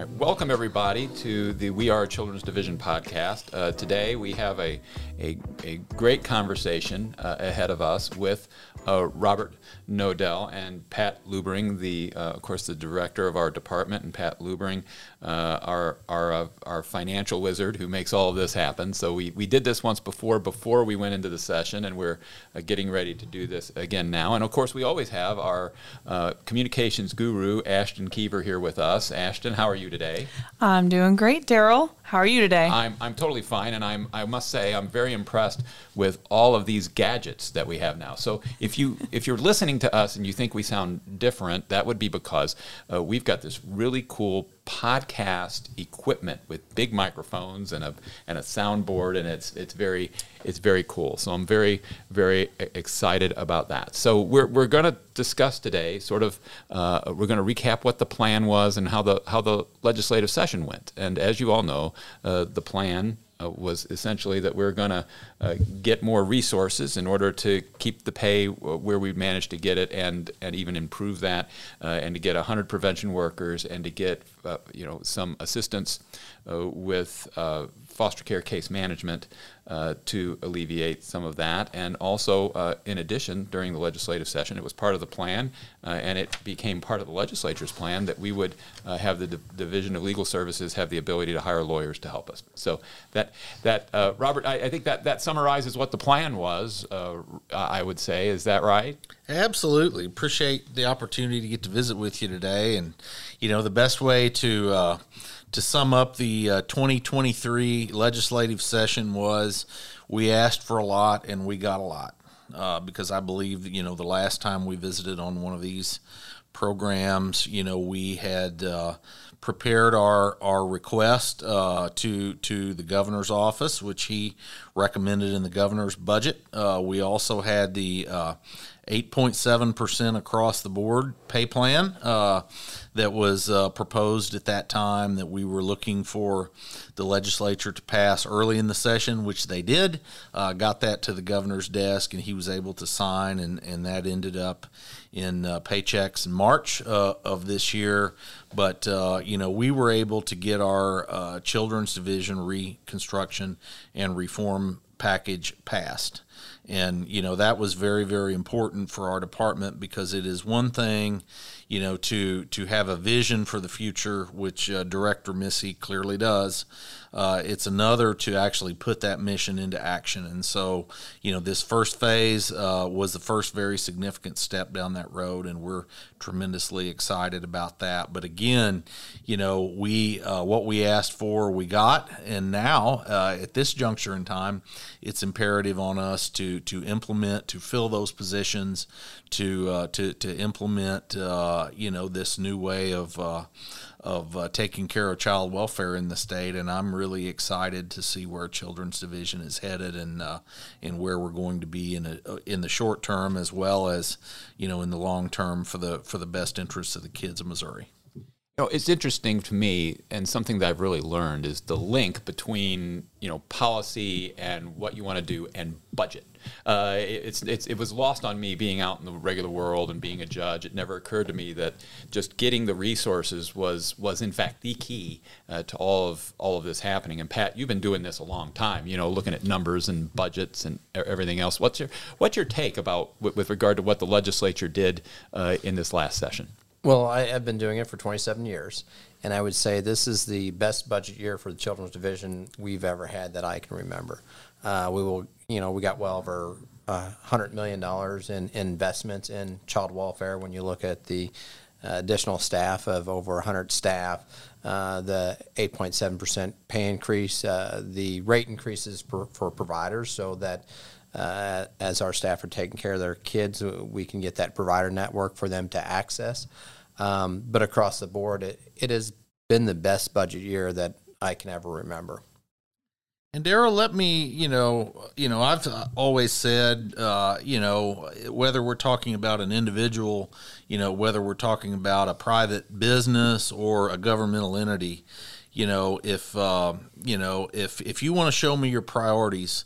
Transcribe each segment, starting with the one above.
Welcome, everybody, to the We Are Children's Division podcast. Uh, today, we have a, a, a great conversation uh, ahead of us with uh, Robert Knodell and Pat Luebbering, the, uh, of course, the director of our department, and Pat Luebbering, uh, our, our, uh, our financial wizard who makes all of this happen. So, we, we did this once before, before we went into the session, and we're getting ready to do this again now. And, of course, we always have our communications guru, Ashton Keever, here with us. Ashton, how are you today? I'm doing great, Darrell. How are you today? I'm, I'm totally fine, and I'm I must say I'm very impressed with all of these gadgets that we have now. So if you if you're listening to us and you think we sound different, that would be because uh, we've got this really cool podcast equipment with big microphones and a and a soundboard, and it's it's very it's very cool. So I'm very very excited about that. So we're we're going to discuss today, sort of, uh, we're going to recap what the plan was and how the how the legislative session went. And as you all know, uh, the plan uh, was essentially that we are going to uh, get more resources in order to keep the pay where we managed to get it and and even improve that uh, and to get 100 prevention workers and to get uh, you know some assistance uh, with uh, foster care case management uh, to alleviate some of that. And also, uh, in addition, during the legislative session, it was part of the plan, uh, and it became part of the legislature's plan that we would uh, have the D- Division of Legal Services have the ability to hire lawyers to help us. So that that uh, Robert, I, I, think that that summarizes what the plan was. Uh, I would say, is that right? Absolutely. Appreciate the opportunity to get to visit with you today, and you know the best way to to sum up the uh, 2023 legislative session was we asked for a lot and we got a lot. Uh, because I believe you know the last time we visited on one of these programs, you know we had uh, prepared our our request uh, to to the governor's office, which he recommended in the governor's budget. Uh, we also had the 8.7% uh, across the board pay plan uh, that was uh, proposed at that time that we were looking for the legislature to pass early in the session, which they did. Uh, got that to the governor's desk, and he was able to sign, and, and that ended up in uh, paychecks in March uh, of this year. But, uh, you know, we were able to get our uh, children's division reconstruction and reform package passed. And, you know, that was very, very important for our department because it is one thing, you know, to, to have a vision for the future, which uh, Director Missey clearly does. Uh, it's another to actually put that mission into action. And so, you know, this first phase uh, was the first very significant step down that road, and we're tremendously excited about that. But again, you know, we uh, what we asked for, we got, and now uh, at this juncture in time, it's imperative on us to to implement, to fill those positions, to uh, to to implement, uh, you know, this new way of of uh, taking care of child welfare in the state, and I'm really excited to see where Children's Division is headed and uh, and where we're going to be in a, in the short term as well as you know in the long term for the for the best interests of the kids of Missouri. You know, it's interesting to me, and something that I've really learned is the link between you know policy and what you want to do and budget. Uh, it's, it's, it was lost on me being out in the regular world and being a judge. It never occurred to me that just getting the resources was was in fact the key uh, to all of all of this happening. And Pat, you've been doing this a long time. You know, looking at numbers and budgets and everything else. What's your what's your take about with, with regard to what the legislature did uh, in this last session? Well, I have been doing it for 27 years, and I would say this is the best budget year for the children's division we've ever had that I can remember. Uh, we will, you know, we got well over uh, $100 million in, in investments in child welfare when you look at the uh, additional staff of over 100 staff, uh, the 8.7% pay increase, uh, the rate increases for, for providers so that uh, as our staff are taking care of their kids, we can get that provider network for them to access. Um, but across the board, it, it has been the best budget year that I can ever remember. And Darrell, let me, you know, you know, I've always said, uh, you know, whether we're talking about an individual, you know, whether we're talking about a private business or a governmental entity, you know, if uh, you know, if if you want to show me your priorities,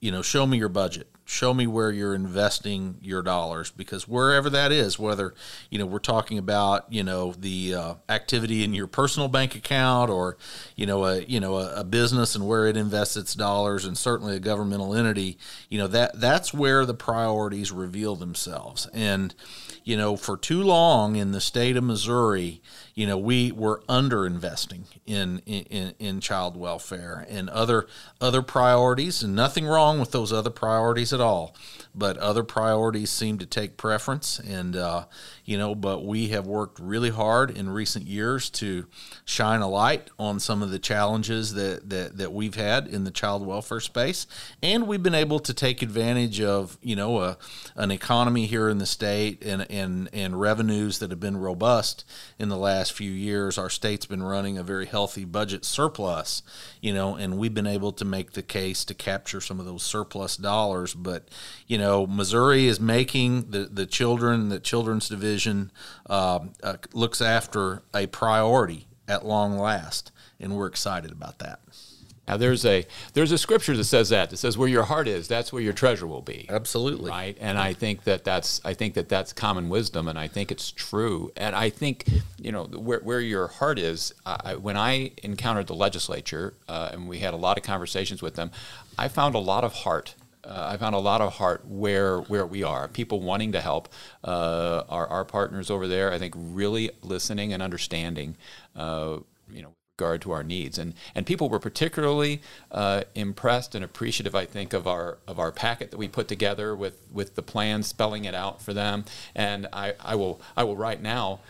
you know, show me your budget. Show me where you're investing your dollars because wherever that is, whether you know we're talking about you know the uh, activity in your personal bank account or you know a you know a, a, business and where it invests its dollars, and certainly a governmental entity, you know that that's where the priorities reveal themselves. And you know, for too long in the state of Missouri, you know, we were underinvesting in, in in child welfare and other other priorities, and nothing wrong with those other priorities at all but other priorities seem to take preference. And, uh, you know, but we have worked really hard in recent years to shine a light on some of the challenges that, that, that we've had in the child welfare space. And we've been able to take advantage of, you know, a, an economy here in the state and, and, and revenues that have been robust in the last few years. Our state's been running a very healthy budget surplus, you know, and we've been able to make the case to capture some of those surplus dollars. But, you know, Missouri is making the, the children, the children's division uh, uh, looks after a priority at long last, and we're excited about that. Now there's a there's a scripture that says that that says where your heart is, that's where your treasure will be. Absolutely. Right, and I think that that's I think that that's common wisdom, and I think it's true. And I think you know where where your heart is. I, when I encountered the legislature uh, and we had a lot of conversations with them, I found a lot of heart uh, I found a lot of heart where where we are. People wanting to help. Uh, our our partners over there, I think, really listening and understanding. Uh, you know, regard to our needs. And and people were particularly uh, impressed and appreciative, I think, of our of our packet that we put together with with the plan, spelling it out for them. And I, I will I will right now,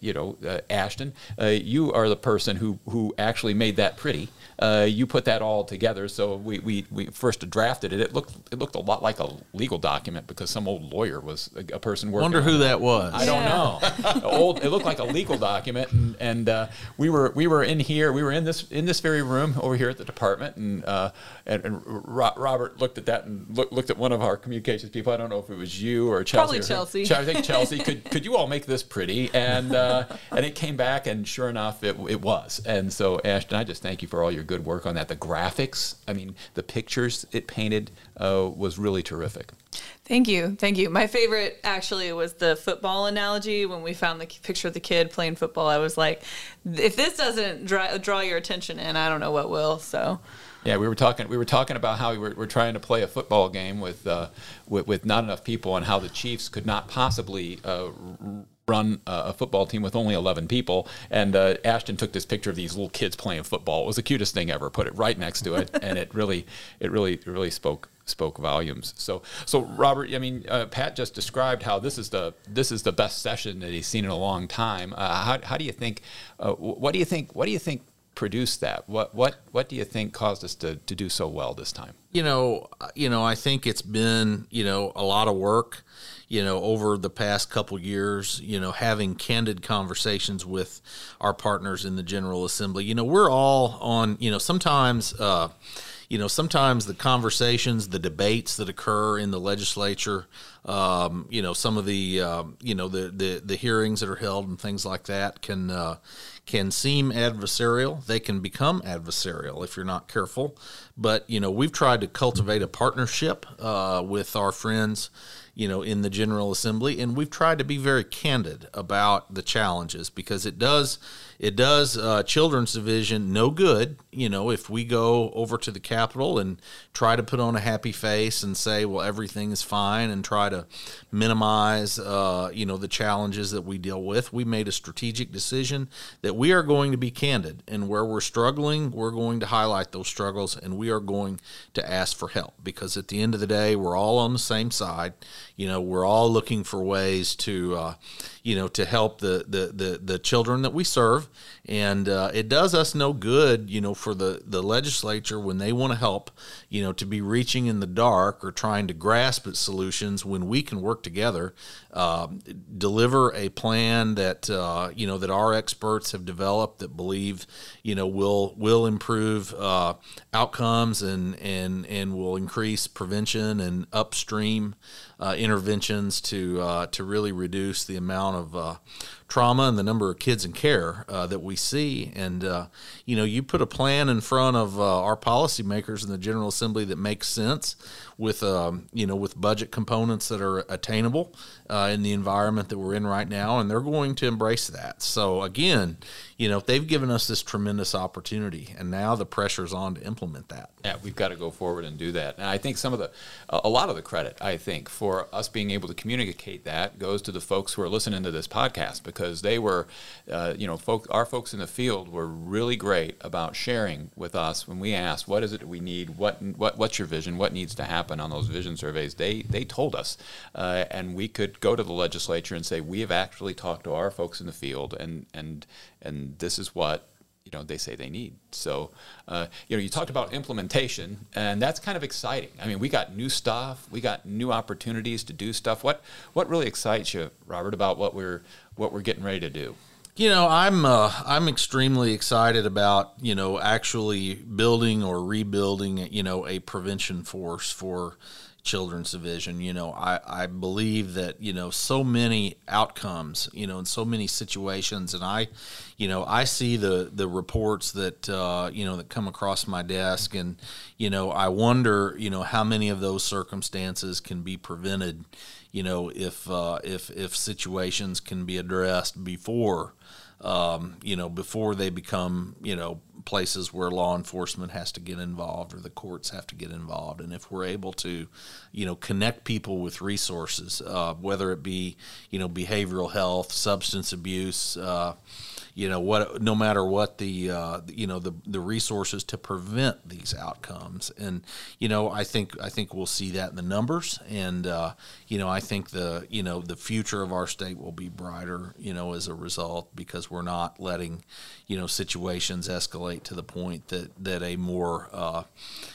you know, uh, Ashton, uh, you are the person who who actually made that pretty. Uh, you put that all together. So we, we, we first drafted it. It looked it looked a lot like a legal document because some old lawyer was a, a person working. Wonder who that was. I don't know. old. It looked like a legal document, and, and uh, we were we were in here. We were in this in this very room over here at the department, and uh, and, and Robert looked at that and look, looked at one of our communications people. I don't know if it was you or Chelsea. Probably or Chelsea. I think Chelsea. could could you all make this pretty? And uh, and it came back, and sure enough, it, it was. And so Ashton, I just thank you for all your good work on that. The graphics, I mean, the pictures it painted uh, was really terrific. Thank you. Thank you. My favorite actually was the football analogy. When we found the picture of the kid playing football, I was like, if this doesn't draw, draw your attention in, I don't know what will. So. Yeah, we were talking. We were talking about how we were, were trying to play a football game with, uh, with, with not enough people, and how the Chiefs could not possibly uh, run a football team with only 11 people. And uh, Ashton took this picture of these little kids playing football. It was the cutest thing ever. Put it right next to it, and it really, it really, it really spoke spoke volumes. So, so Robert, I mean, uh, Pat just described how this is the this is the best session that he's seen in a long time. Uh, how, how do you think? Uh, what do you think? What do you think produced that? What what what do you think caused us to to do so well this time? You know, you know, I think it's been you know a lot of work you know, over the past couple years, you know, having candid conversations with our partners in the General Assembly. You know, we're all on, you know, sometimes, uh, you know, sometimes the conversations, the debates that occur in the legislature, um, you know, some of the, um, you know, the, the, the hearings that are held and things like that can, uh, can seem adversarial. They can become adversarial if you're not careful. But, you know, we've tried to cultivate a partnership uh, with our friends you know, in the General Assembly, and we've tried to be very candid about the challenges because it does it does uh, children's division no good, you know, if we go over to the Capitol and try to put on a happy face and say, well, everything is fine and try to minimize, uh, you know, the challenges that we deal with. We made a strategic decision that we are going to be candid and where we're struggling, we're going to highlight those struggles and we are going to ask for help because at the end of the day, we're all on the same side. You know, we're all looking for ways to, uh, you know, to help the, the, the, the children that we serve. And uh, it does us no good, you know, for the, the legislature when they want to help, you know, to be reaching in the dark or trying to grasp at solutions when we can work together, uh, deliver a plan that, uh, you know, that our experts have developed that believe, you know, will, will improve uh, outcomes and, and, and will increase prevention and upstream uh, interventions to, uh, to really reduce the amount of trauma and the number of kids in care uh, that we see. And, uh, you know, you put a plan in front of uh, our policymakers in the General Assembly that makes sense with, um, you know, with budget components that are attainable uh, in the environment that we're in right now, and they're going to embrace that. So, again, you know, they've given us this tremendous opportunity, and now the pressure's on to implement that. Yeah, we've got to go forward and do that. And I think some of the, a lot of the credit, I think, for us being able to communicate that goes to the folks who are listening to this podcast because they were, uh, you know, folk, our folks in the field were really great about sharing with us when we asked, what is it we need? What, what, what's your vision? What needs to happen on those vision surveys? They, they told us, uh, and we could go to the legislature and say, we have actually talked to our folks in the field and, and, and this is what you know they say they need. So uh, you know you talked about implementation, and that's kind of exciting. I mean, we got new stuff, we got new opportunities to do stuff. What what really excites you, Robert, about what we're what we're getting ready to do? You know, I'm uh, I'm extremely excited about you know actually building or rebuilding you know a prevention force for children's division. You know, I, I believe that, you know, so many outcomes, you know, in so many situations. And I, you know, I see the, the reports that, uh, you know, that come across my desk. And, you know, I wonder, you know, how many of those circumstances can be prevented, you know, if, uh, if, if situations can be addressed before, um, you know, before they become, you know, places where law enforcement has to get involved or the courts have to get involved. And if we're able to, you know, connect people with resources, uh, whether it be, you know, behavioral health, substance abuse, uh, you know what no matter what the uh, you know the the resources to prevent these outcomes. And you know I think I think we'll see that in the numbers. And uh, you know I think the you know the future of our state will be brighter you know as a result because we're not letting you know situations escalate to the point that that a more uh,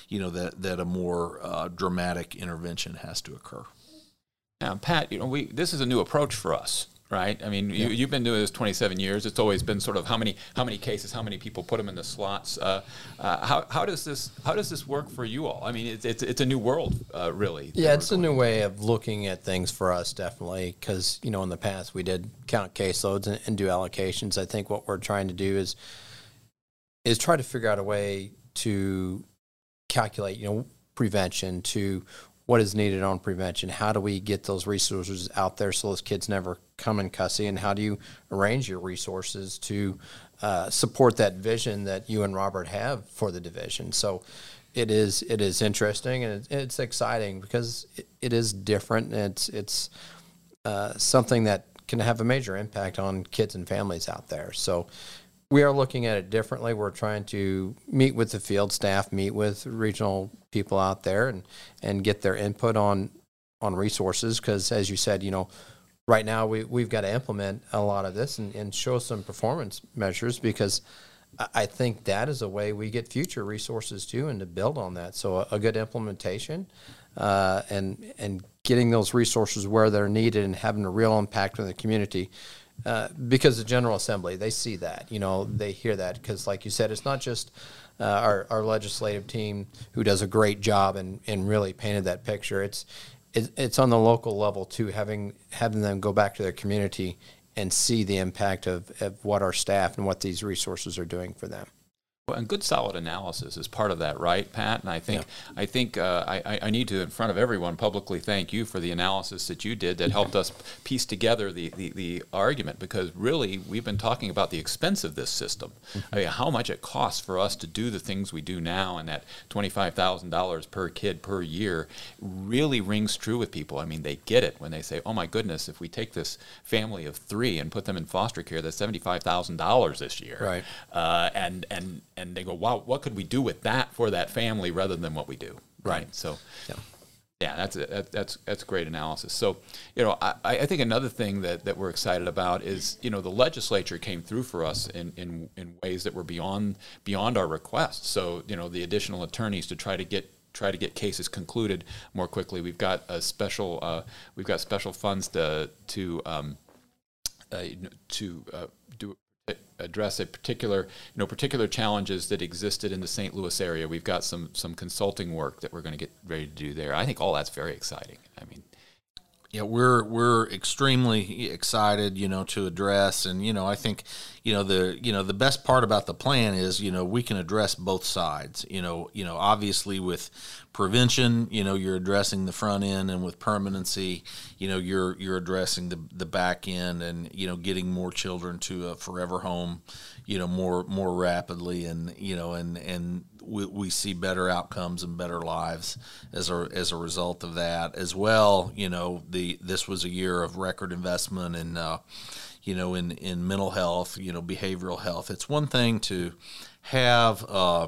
you know that that a more uh, dramatic intervention has to occur. Now, Pat, you know, we this is a new approach for us right? I mean, you, have been doing this 27 years. It's always been sort of how many how many cases, how many people put them in the slots. Uh, uh, how, how does this how does this work for you all? I mean, it's it's, it's a new world, uh, really. Yeah, it's a new way of looking at things for us, definitely. Because you know, in the past we did count caseloads and, and do allocations. I think what we're trying to do is is try to figure out a way to calculate, you know, prevention to what is needed on prevention. How do we get those resources out there so those kids never come in cussy? And how do you arrange your resources to uh, support that vision that you and Robert have for the division? So it is it is interesting and it's exciting because it, it is different. It's it's uh, something that can have a major impact on kids and families out there. So we are looking at it differently. We're trying to meet with the field staff, meet with regional people out there, and and get their input on on resources. Because as you said, you know, right now we we've got to implement a lot of this and, and show some performance measures because I think that is a way we get future resources too, and to build on that. So a, a good implementation, uh, and and getting those resources where they're needed and having a real impact on the community uh, because the General Assembly, they see that, you know, they hear that because, like you said, it's not just uh, our, our legislative team who does a great job and, and really painted that picture. It's it, it's on the local level too, having having them go back to their community and see the impact of, of what our staff and what these resources are doing for them. Well, and good solid analysis is part of that, right, Pat? And I think yeah. I think uh, I, I need to, in front of everyone, publicly thank you for the analysis that you did that helped us piece together the, the, the argument because really we've been talking about the expense of this system. Mm-hmm. I mean, how much it costs for us to do the things we do now, and that twenty five thousand dollars per kid per year really rings true with people. I mean, they get it when they say, "Oh my goodness, if we take this family of three and put them in foster care, that's seventy five thousand dollars this year." Right. Uh, and and and they go, wow, what could we do with that for that family rather than what we do? Right. right? So, yeah. yeah, that's a, that, that's that's great analysis. So, you know, I, I think another thing that, that we're excited about is, you know, the legislature came through for us in, in, in ways that were beyond beyond our requests. So, you know, the additional attorneys to try to get try to get cases concluded more quickly. We've got a special uh, we've got special funds to to um, uh, to uh, do address a particular, you know, particular challenges that existed in the St. Louis area. We've got some some consulting work that we're going to get ready to do there. I think all that's very exciting. I Yeah, we're we're extremely excited, you know, to address, and you know, I think, you know, the you know the best part about the plan is, you know, we can address both sides. You know, you know, obviously with prevention, you know, you're addressing the front end, and with permanency, you know, you're you're addressing the the back end, and you know, getting more children to a forever home, you know, more more rapidly, and you know, and and we, we see better outcomes and better lives as a as a result of that as well. You know, the this was a year of record investment in, uh, you know, in in mental health, you know, behavioral health. It's one thing to have. Uh,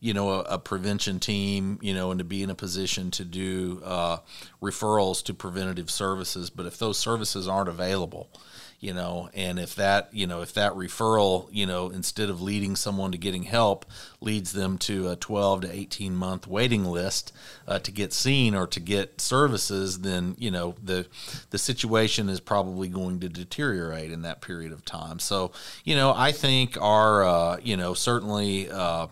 you know, a, a, prevention team, you know, and to be in a position to do uh, referrals to preventative services. But if those services aren't available, you know and if that you know if that referral you know instead of leading someone to getting help leads them to a 12 to 18 month waiting list uh, to get seen or to get services then you know the the situation is probably going to deteriorate in that period of time. So you know i think our uh, you know certainly uh,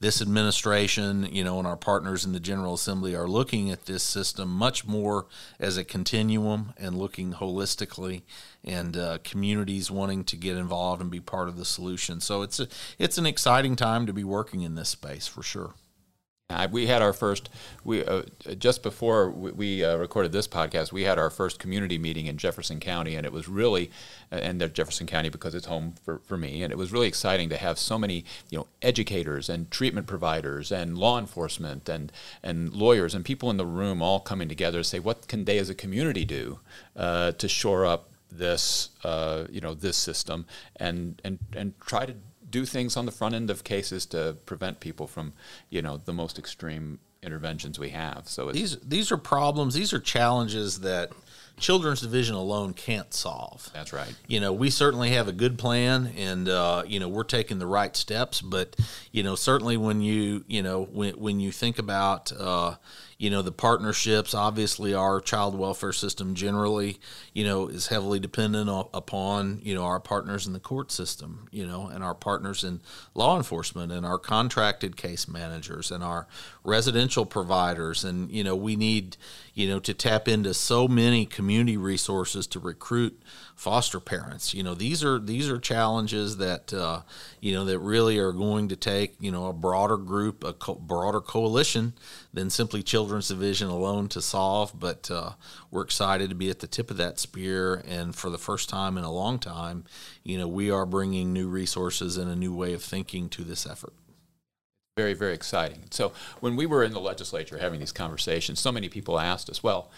this administration, you know, and our partners in the General Assembly are looking at this system much more as a continuum and looking holistically, and uh, communities wanting to get involved and be part of the solution. So it's a, it's an exciting time to be working in this space for sure. We had our first, we uh, just before we, we uh, recorded this podcast, we had our first community meeting in Jefferson County, and it was really, uh, and Jefferson County because it's home for, for me, and it was really exciting to have so many, you know, educators and treatment providers and law enforcement and and lawyers and people in the room all coming together to say what can they as a community do uh, to shore up this, uh, you know, this system? And and and try to do things on the front end of cases to prevent people from, you know, the most extreme interventions we have. So these these are problems. These are challenges that children's division alone can't solve. That's right. You know, we certainly have a good plan, and uh, you know we're taking the right steps. But you know, certainly when you you know when when you think about uh, you know the partnerships obviously our child welfare system generally you know is heavily dependent upon you know our partners in the court system you know and our partners in law enforcement and our contracted case managers and our residential providers and you know we need you know to tap into so many community resources to recruit foster parents. You know, these are these are challenges that uh, you know that really are going to take you know a broader group, a co- broader coalition than simply Children's Division alone to solve. But uh, we're excited to be at the tip of that spear, and for the first time in a long time, you know, we are bringing new resources and a new way of thinking to this effort very, very exciting. So when we were in the legislature having these conversations, so many people asked us, well,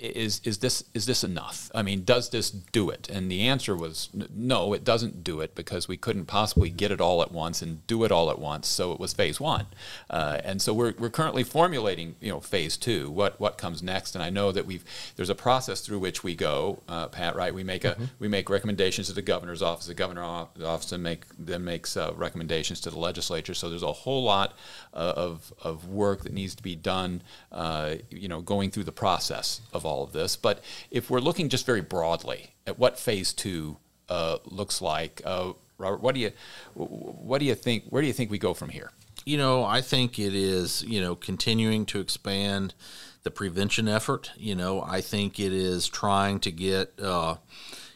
is is this is this enough? I mean, does this do it? And the answer was no, it doesn't do it because we couldn't possibly get it all at once and do it all at once. So it was phase one, uh, and so we're, we're currently formulating you know phase two. What what comes next? And I know that we've there's a process through which we go, uh, Pat. Right? We make a mm-hmm. we make recommendations to the governor's office. The governor office then make then makes uh, recommendations to the legislature. So there's a whole lot uh, of of work that needs to be done. Uh, you know, going through the process of all of this. But if we're looking just very broadly at what phase two uh, looks like, uh, Robert, what do you what do you think? Where do you think we go from here? You know, I think it is you know continuing to expand the prevention effort. You know, I think it is trying to get uh,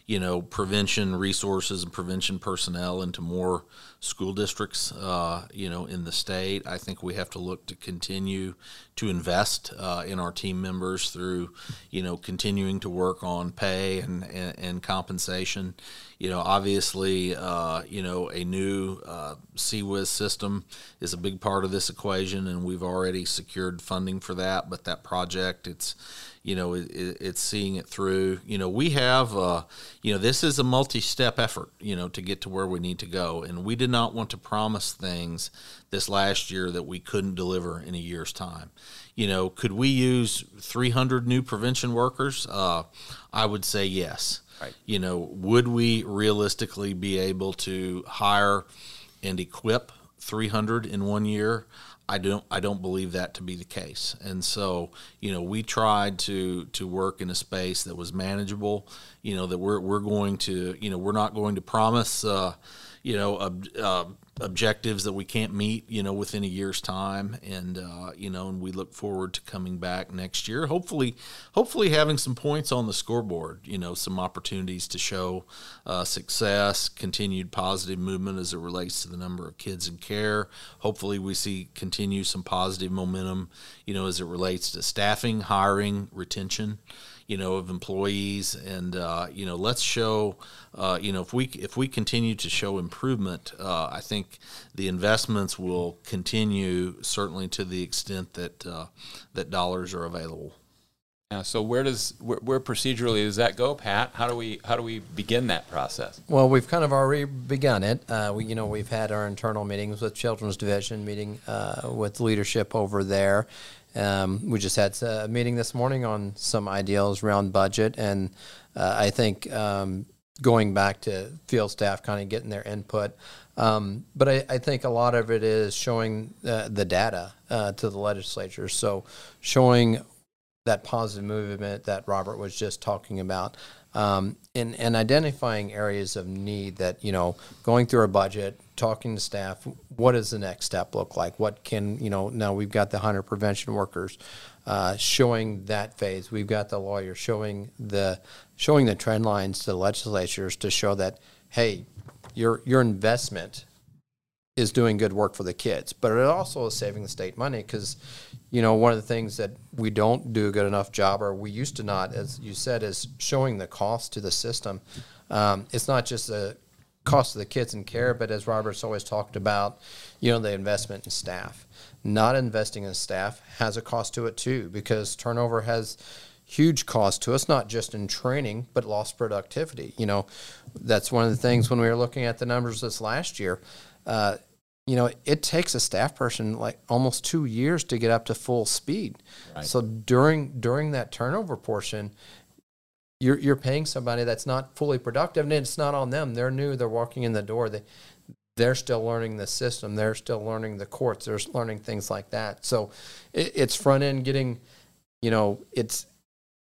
you know prevention resources and prevention personnel into more school districts, uh, you know, in the state. I think we have to look to continue to invest uh, in our team members through, you know, continuing to work on pay and, and, and compensation. You know, obviously, uh, you know, a new uh, CWIS system is a big part of this equation, and we've already secured funding for that. But that project, it's you know it, it's seeing it through you know we have uh, you know this is a multi-step effort you know to get to where we need to go and we did not want to promise things this last year that we couldn't deliver in a year's time. You know, could we use 300 new prevention workers? Uh, I would say yes. Right. You know, would we realistically be able to hire and equip 300 in one year? I don't I don't believe that to be the case. And so, you know, we tried to to work in a space that was manageable, you know, that we're we're going to, you know, we're not going to promise uh, you know, a, a objectives that we can't meet, you know, within a year's time, and uh, you know, and we look forward to coming back next year. Hopefully, hopefully having some points on the scoreboard. You know, some opportunities to show uh, success, continued positive movement as it relates to the number of kids in care. Hopefully, we see continue some positive momentum. You know, as it relates to staffing, hiring, retention you know, of employees, and uh, you know, let's show, uh, you know, if we if we continue to show improvement, uh, I think the investments will continue certainly to the extent that uh, that dollars are available. Yeah, so where does where, where, procedurally does that go, Pat? How do we how do we begin that process? Well, we've kind of already begun it. Uh, we you know we've had our internal meetings with Children's Division, meeting uh, with leadership over there, um, we just had a meeting this morning on some ideals around budget, and uh, I think um, going back to field staff kind of getting their input. Um, but I, I, think a lot of it is showing uh, the data uh, to the legislature. So showing that positive movement that Robert was just talking about. Um, and, and identifying areas of need that, you know, going through our budget, talking to staff, what does the next step look like? What can, you know, now we've got the hunter prevention workers uh, showing that phase. We've got the lawyer showing the showing the trend lines to the legislatures to show that, hey, your your investment is doing good work for the kids, but it also is saving the state money because, you know, one of the things that we don't do a good enough job, or we used to not, as you said, is showing the cost to the system. Um, it's not just the cost of the kids and care, but as Robert's always talked about, you know, the investment in staff. Not investing in staff has a cost to it too, because turnover has huge cost to us, not just in training, but lost productivity. You know, that's one of the things when we were looking at the numbers this last year. Uh, you know, it takes a staff person like almost two years to get up to full speed. Right. So during during that turnover portion, you're you're paying somebody that's not fully productive, and it's not on them. They're new. They're walking in the door. They they're still learning the system. They're still learning the courts. They're learning things like that. So it, it's front end getting, you know, it's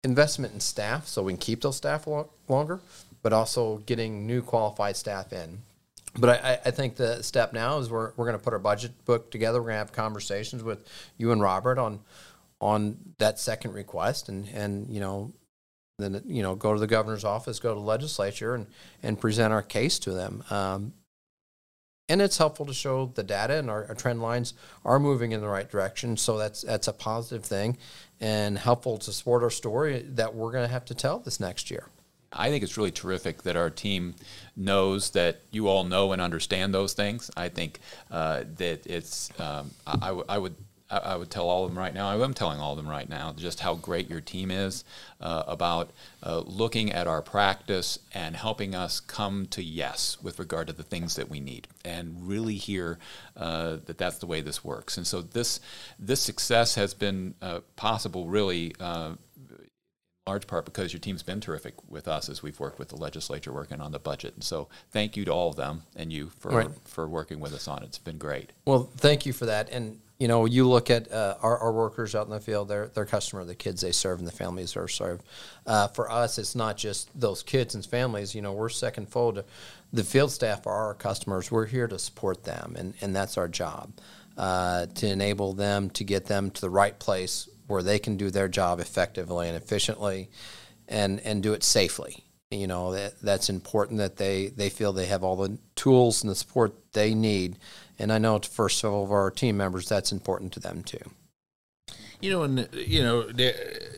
investment in staff so we can keep those staff lo- longer, but also getting new qualified staff in. But I, I think the step now is we're, we're going to put our budget book together. We're going to have conversations with you and Robert on on that second request, and and you know then you know go to the governor's office, go to the legislature, and and present our case to them. Um, and it's helpful to show the data and our, our, trend lines are moving in the right direction. So that's that's a positive thing, and helpful to support our story that we're going to have to tell this next year. I think it's really terrific that our team knows that you all know and understand those things. I think uh, that it's um, I, would I, would tell all of them right now. I am telling all of them right now just how great your team is uh, about uh, looking at our practice and helping us come to yes with regard to the things that we need, and really hear uh, that that's the way this works. And so this this success has been uh, possible really uh, large part because your team's been terrific with us as we've worked with the legislature working on the budget. And so thank you to all of them and you for right. for working with us on it. It's been great. Well, thank you for that. And you know, you look at uh, our, our workers out in the field, they're, they're customer, the kids they serve and the families they're served. Uh, for us, it's not just those kids and families. You know, we're second fold. The field staff are our customers. We're here to support them, and, and that's our job uh, to enable them to get them to the right place where they can do their job effectively and efficiently and, and do it safely. You know, that, that's important that they, they feel they have all the tools and the support they need and I know for several of our team members, that's important to them too. You know, and you know,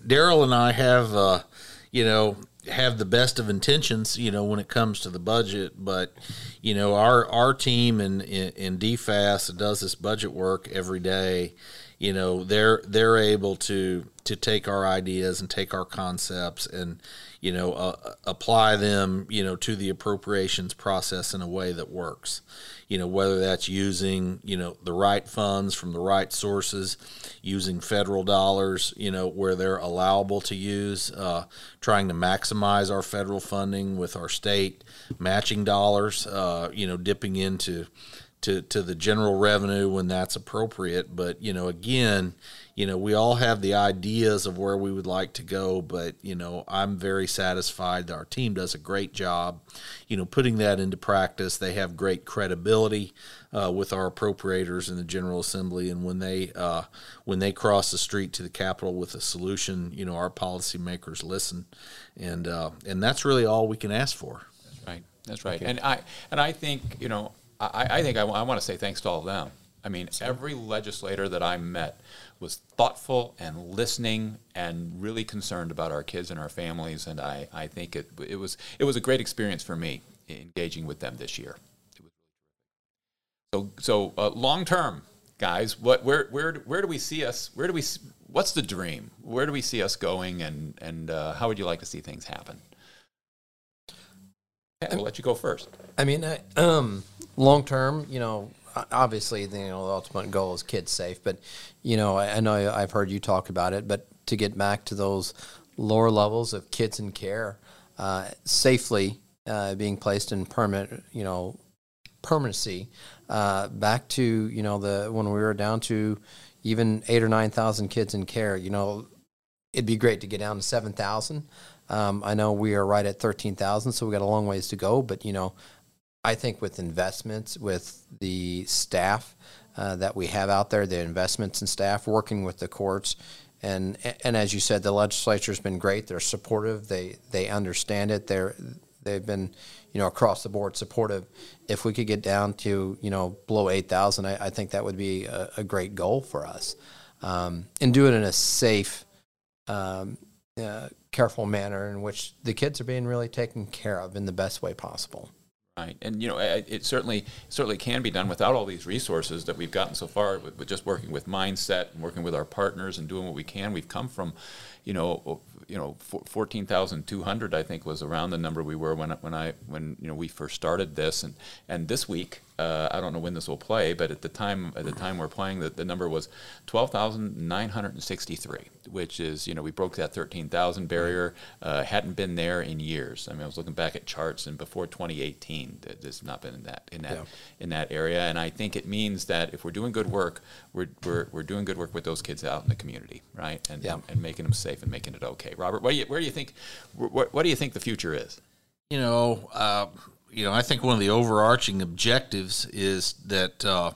Darrell and I have, uh, you know, have the best of intentions, you know, when it comes to the budget. But you know, our our team in in, in DFAS does this budget work every day. You know, they're they're able to to take our ideas and take our concepts and you know uh, apply them you know to the appropriations process in a way that works. You know whether that's using you know the right funds from the right sources using federal dollars you know where they're allowable to use uh, trying to maximize our federal funding with our state matching dollars uh, you know dipping into to to the general revenue when that's appropriate. But you know, again, you know, we all have the ideas of where we would like to go, but you know, I'm very satisfied. Our team does a great job, you know, putting that into practice. They have great credibility uh, with our appropriators in the General Assembly, and when they uh, when they cross the street to the Capitol with a solution, you know, our policymakers listen, and uh, and that's really all we can ask for. That's right. That's right. And I and I think you know I, I think I, I want to say thanks to all of them. I mean, every legislator that I met was thoughtful and listening and really concerned about our kids and our families. And I, I think it, it was it was a great experience for me engaging with them this year. So so uh, long term, guys, what where where where do we see us? Where do we what's the dream? Where do we see us going? And and uh, how would you like to see things happen? Okay, we'll let you go first. I mean, um, long term, you know, obviously, you know, the ultimate goal is kids safe. But you know, I, I, know I've heard you talk about it. But to get back to those lower levels of kids in care, uh, safely uh, being placed in permanent, you know, permanency, uh, back to you know the when we were down to even eight or nine thousand kids in care. You know, it'd be great to get down to seven thousand. Um, I know we are right at thirteen thousand, so we got a long ways to go. But you know, I think with investments, with the staff uh, that we have out there, the investments in staff, working with the courts, and and as you said, the legislature's been great. They're supportive. They they understand it. They're they've been you know across the board supportive. If we could get down to you know below eight thousand, I, I, think that would be a, a great goal for us, um, and do it in a safe. Um, uh, careful manner in which the kids are being really taken care of in the best way possible. Right, and you know, it certainly certainly can be done without all these resources that we've gotten so far. With, with just working with mindset and working with our partners and doing what we can, we've come from, you know, you know, fourteen thousand two hundred. I think was around the number we were when when I when you know we first started this, and and this week uh, I don't know when this will play, but at the time at the time we're playing, the, the number was twelve thousand nine hundred and sixty three, which is you know we broke that thirteen thousand barrier. Uh, hadn't been there in years. I mean, I was looking back at charts, and before twenty eighteen, there's not been in that in that yeah. in that area. And I think it means that if we're doing good work, we're we're, we're doing good work with those kids out in the community, right? And, yeah. and, and making them safe and making it okay. Robert, what do you, where do you think what, what do you think the future is? You know. Uh, you know, I think one of the overarching objectives is that uh,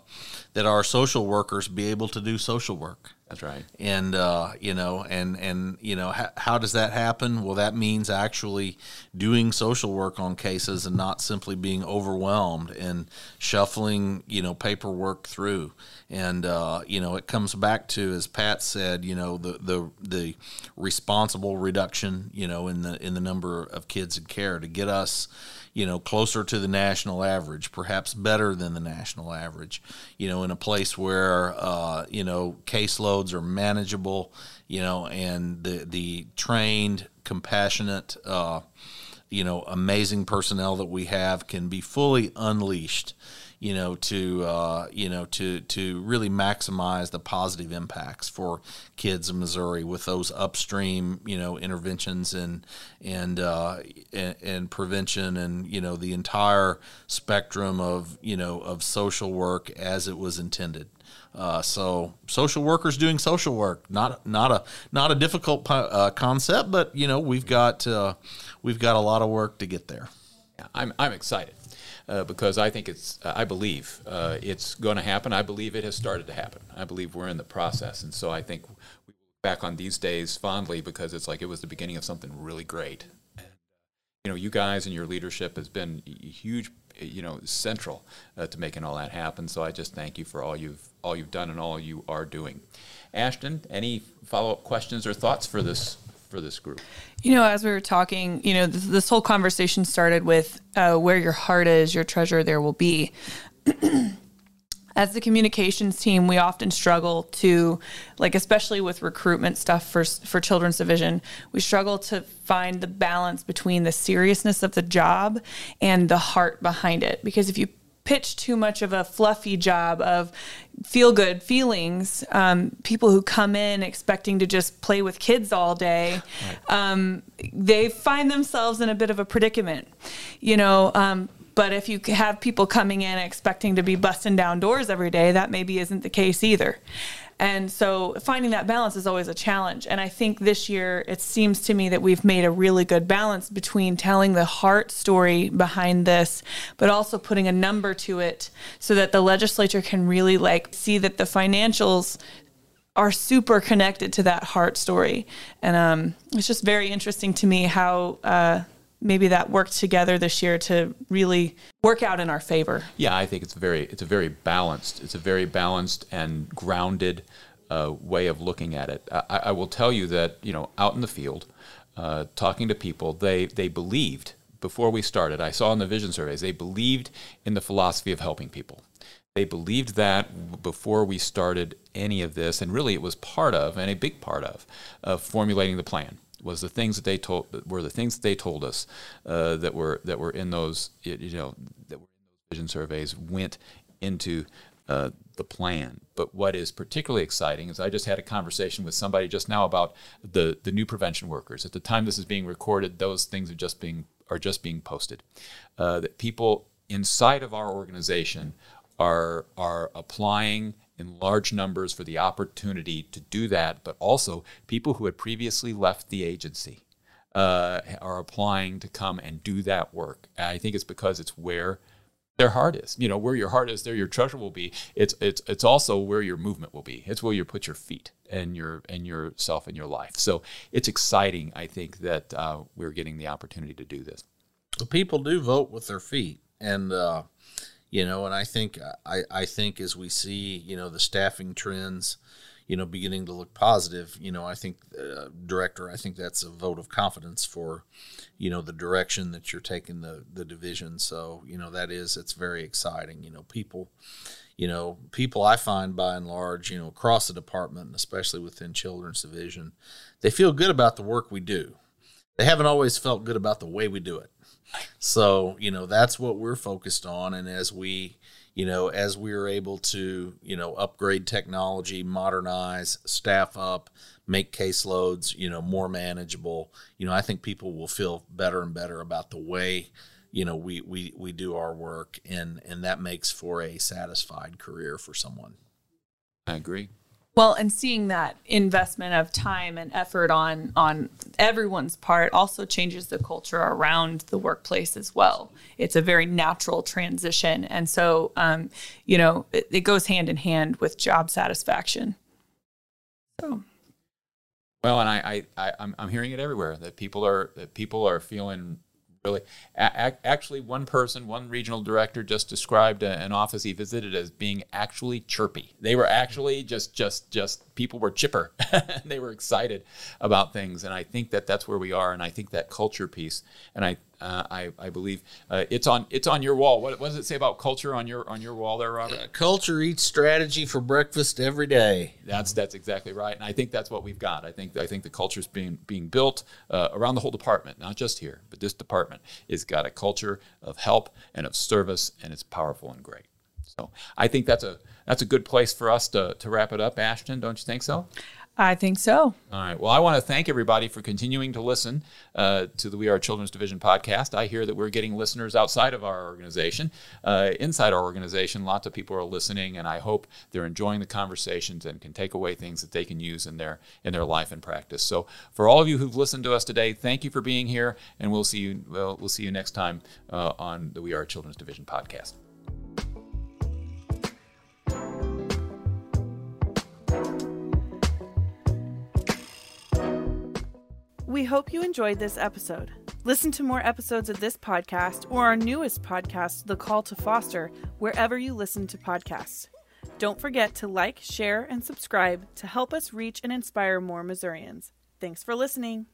that our social workers be able to do social work. That's right. And uh, you know, and and you know, how, how does that happen? Well, that means actually doing social work on cases and not simply being overwhelmed and shuffling, you know, paperwork through. And uh, you know, it comes back to, as Pat said, you know, the the the responsible reduction, you know, in the in the number of kids in care to get us you know, closer to the national average, perhaps better than the national average, you know, in a place where, uh, you know, caseloads are manageable, you know, and the, the trained, compassionate, uh, you know, amazing personnel that we have can be fully unleashed you know, to uh, you know to to really maximize the positive impacts for kids in Missouri with those upstream you know interventions and and uh, and, and prevention and you know the entire spectrum of you know of social work as it was intended. Uh, so social workers doing social work, not not a not a difficult uh, concept, but you know we've got uh, we've got a lot of work to get there. I'm I'm excited uh, because I think it's, I believe uh, it's going to happen. I believe it has started to happen. I believe we're in the process. And so I think we look back on these days fondly because it's like it was the beginning of something really great. And, you know, you guys and your leadership has been huge, you know, central uh, to making all that happen. So I just thank you for all you've, all you've done and all you are doing. Ashton, any follow up questions or thoughts for this for this group? You know, as we were talking, you know, this, this whole conversation started with uh, where your heart is, your treasure there will be. as the communications team, we often struggle to, like, especially with recruitment stuff for for children's division, we struggle to find the balance between the seriousness of the job and the heart behind it. Because if you pitch too much of a fluffy job of feel good feelings. Um, people who come in expecting to just play with kids all day, right. um, they find themselves in a bit of a predicament, you know. Um, But if you have people coming in expecting to be busting down doors every day, that maybe isn't the case either. And so finding that balance is always a challenge. And I think this year it seems to me that we've made a really good balance between telling the heart story behind this, but also putting a number to it so that the legislature can really like see that the financials are super connected to that heart story. And um, it's just very interesting to me how uh, maybe that worked together this year to really work out in our favor. Yeah, I think it's very it's a very balanced it's a very balanced and grounded uh, way of looking at it. I, I, will tell you that you know out in the field, uh, talking to people, they they believed before we started. I saw in the vision surveys they believed in the philosophy of helping people. They believed that before we started any of this, and really it was part of and a big part of, of formulating the plan was the things that they told were the things that they told us uh, that were that were in those you know that were in those vision surveys went into uh, the plan. But what is particularly exciting is I just had a conversation with somebody just now about the the new prevention workers. At the time this is being recorded, those things are just being are just being posted. Uh, that people inside of our organization are are applying in large numbers for the opportunity to do that, but also people who had previously left the agency uh, are applying to come and do that work. I think it's because it's where their heart is. You know, where your heart is, there your treasure will be. It's it's it's also where your movement will be. It's where you put your feet and your and yourself and your life. So it's exciting. I think that uh, we're getting the opportunity to do this. People do vote with their feet, and uh, you know, and I think I, I think as we see, you know, the staffing trends, you know, beginning to look positive, you know, I think uh, director, I think that's a vote of confidence for, you know, the direction that you're taking the the division. So, you know, that is it's very exciting. You know, people, you know, people I find by and large, you know, across the department, and especially within children's division, they feel good about the work we do. They haven't always felt good about the way we do it. So, you know, that's what we're focused on. And as we, you know, as we are able to, you know, upgrade technology, modernize, staff up, make caseloads, you know, more manageable, you know, I think people will feel better and better about the way, you know, we, we, we do our work and, and that makes for a satisfied career for someone. I agree. Well, and seeing that investment of time and effort on on everyone's part also changes the culture around the workplace as well. It's a very natural transition, and so um, you know it, it goes hand in hand with job satisfaction. So. Well, and I, I, I I'm, I'm hearing it everywhere that people are that people are feeling really. A- actually, one person, one regional director, just described a, an office he visited as being actually chirpy. They were actually just, just, just people were chipper. and they were excited about things, and I think that that's where we are. And I think that culture piece, and I uh, I, I believe uh, it's on it's on your wall. What, what, does it say about culture on your on your wall there, Robert? Uh, culture eats strategy for breakfast every day. That's that's exactly right, and I think that's what we've got. I think I think the culture is being being built uh, around the whole department, not just here, but this department has got a culture of help and of service, and it's powerful and great. So I think that's a that's a good place for us to to wrap it up. Ashton, don't you think so? I think so. All right. Well, I want to thank everybody for continuing to listen uh, to the We Are Children's Division podcast. I hear that we're getting listeners outside of our organization, uh, inside our organization. Lots of people are listening, and I hope they're enjoying the conversations and can take away things that they can use in their in their life and practice. So, for all of you who've listened to us today, thank you for being here, and we'll see you. Well, we'll see you next time uh, on the We Are Children's Division podcast. We hope you enjoyed this episode. Listen to more episodes of this podcast or our newest podcast, The Call to Foster, wherever you listen to podcasts. Don't forget to like, share, and subscribe to help us reach and inspire more Missourians. Thanks for listening.